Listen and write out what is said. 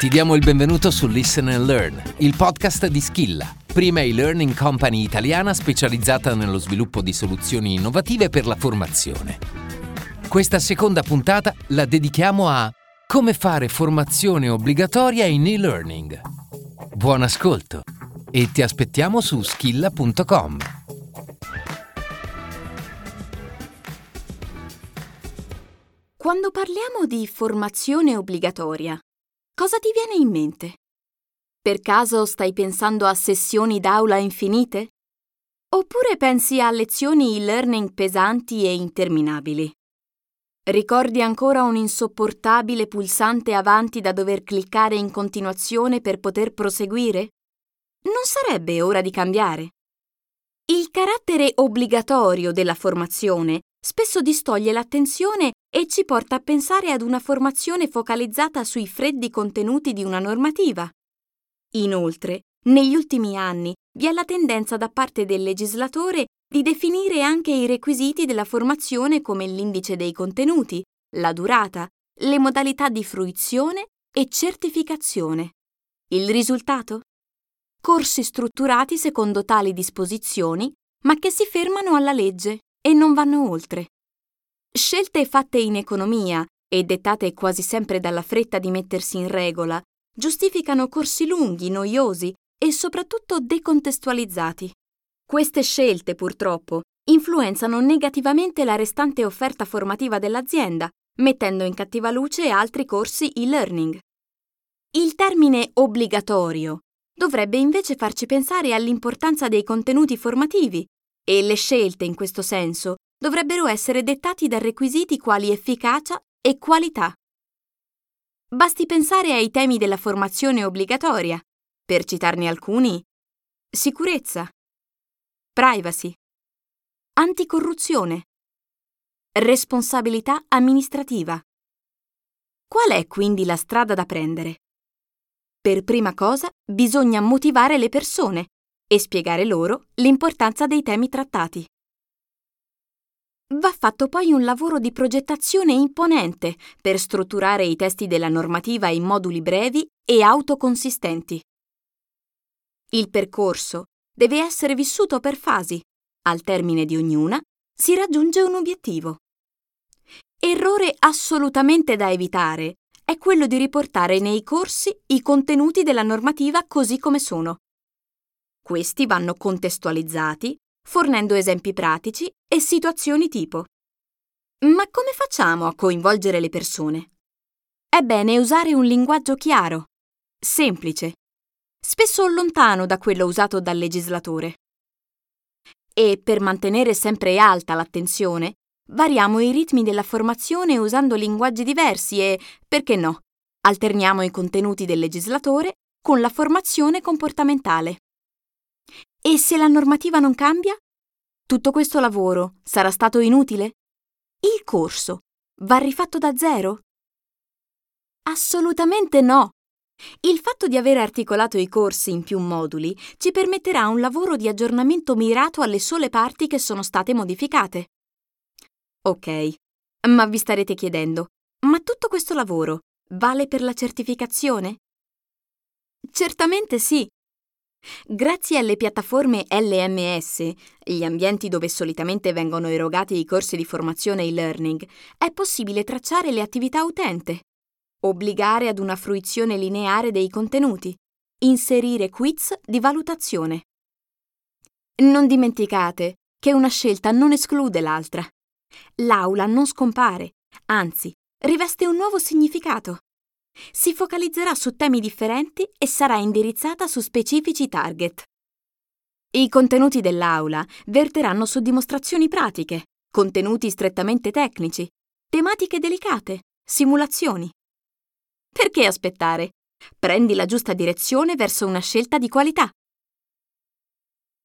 Ti diamo il benvenuto su Listen and Learn, il podcast di Skilla, prima e-learning company italiana specializzata nello sviluppo di soluzioni innovative per la formazione. Questa seconda puntata la dedichiamo a come fare formazione obbligatoria in e-learning. Buon ascolto e ti aspettiamo su skilla.com. Quando parliamo di formazione obbligatoria, cosa ti viene in mente? Per caso stai pensando a sessioni d'aula infinite? Oppure pensi a lezioni e-learning pesanti e interminabili? Ricordi ancora un insopportabile pulsante avanti da dover cliccare in continuazione per poter proseguire? Non sarebbe ora di cambiare? Il carattere obbligatorio della formazione spesso distoglie l'attenzione e ci porta a pensare ad una formazione focalizzata sui freddi contenuti di una normativa. Inoltre, negli ultimi anni vi è la tendenza da parte del legislatore di definire anche i requisiti della formazione come l'indice dei contenuti, la durata, le modalità di fruizione e certificazione. Il risultato? Corsi strutturati secondo tali disposizioni, ma che si fermano alla legge e non vanno oltre. Scelte fatte in economia e dettate quasi sempre dalla fretta di mettersi in regola, giustificano corsi lunghi, noiosi e soprattutto decontestualizzati. Queste scelte, purtroppo, influenzano negativamente la restante offerta formativa dell'azienda, mettendo in cattiva luce altri corsi e-learning. Il termine obbligatorio dovrebbe invece farci pensare all'importanza dei contenuti formativi e le scelte in questo senso dovrebbero essere dettati da requisiti quali efficacia e qualità. Basti pensare ai temi della formazione obbligatoria, per citarne alcuni, sicurezza, privacy, anticorruzione, responsabilità amministrativa. Qual è quindi la strada da prendere? Per prima cosa bisogna motivare le persone e spiegare loro l'importanza dei temi trattati. Va fatto poi un lavoro di progettazione imponente per strutturare i testi della normativa in moduli brevi e autoconsistenti. Il percorso deve essere vissuto per fasi. Al termine di ognuna si raggiunge un obiettivo. Errore assolutamente da evitare è quello di riportare nei corsi i contenuti della normativa così come sono. Questi vanno contestualizzati, fornendo esempi pratici e situazioni tipo. Ma come facciamo a coinvolgere le persone? È bene usare un linguaggio chiaro, semplice, spesso lontano da quello usato dal legislatore. E per mantenere sempre alta l'attenzione, variamo i ritmi della formazione usando linguaggi diversi e, perché no, alterniamo i contenuti del legislatore con la formazione comportamentale. E se la normativa non cambia? Tutto questo lavoro sarà stato inutile? Il corso va rifatto da zero? Assolutamente no! Il fatto di aver articolato i corsi in più moduli ci permetterà un lavoro di aggiornamento mirato alle sole parti che sono state modificate. Ok, ma vi starete chiedendo, ma tutto questo lavoro vale per la certificazione? Certamente sì, Grazie alle piattaforme LMS, gli ambienti dove solitamente vengono erogati i corsi di formazione e-learning, è possibile tracciare le attività utente, obbligare ad una fruizione lineare dei contenuti, inserire quiz di valutazione. Non dimenticate che una scelta non esclude l'altra. L'aula non scompare, anzi, riveste un nuovo significato. Si focalizzerà su temi differenti e sarà indirizzata su specifici target. I contenuti dell'aula verteranno su dimostrazioni pratiche, contenuti strettamente tecnici, tematiche delicate, simulazioni. Perché aspettare? Prendi la giusta direzione verso una scelta di qualità.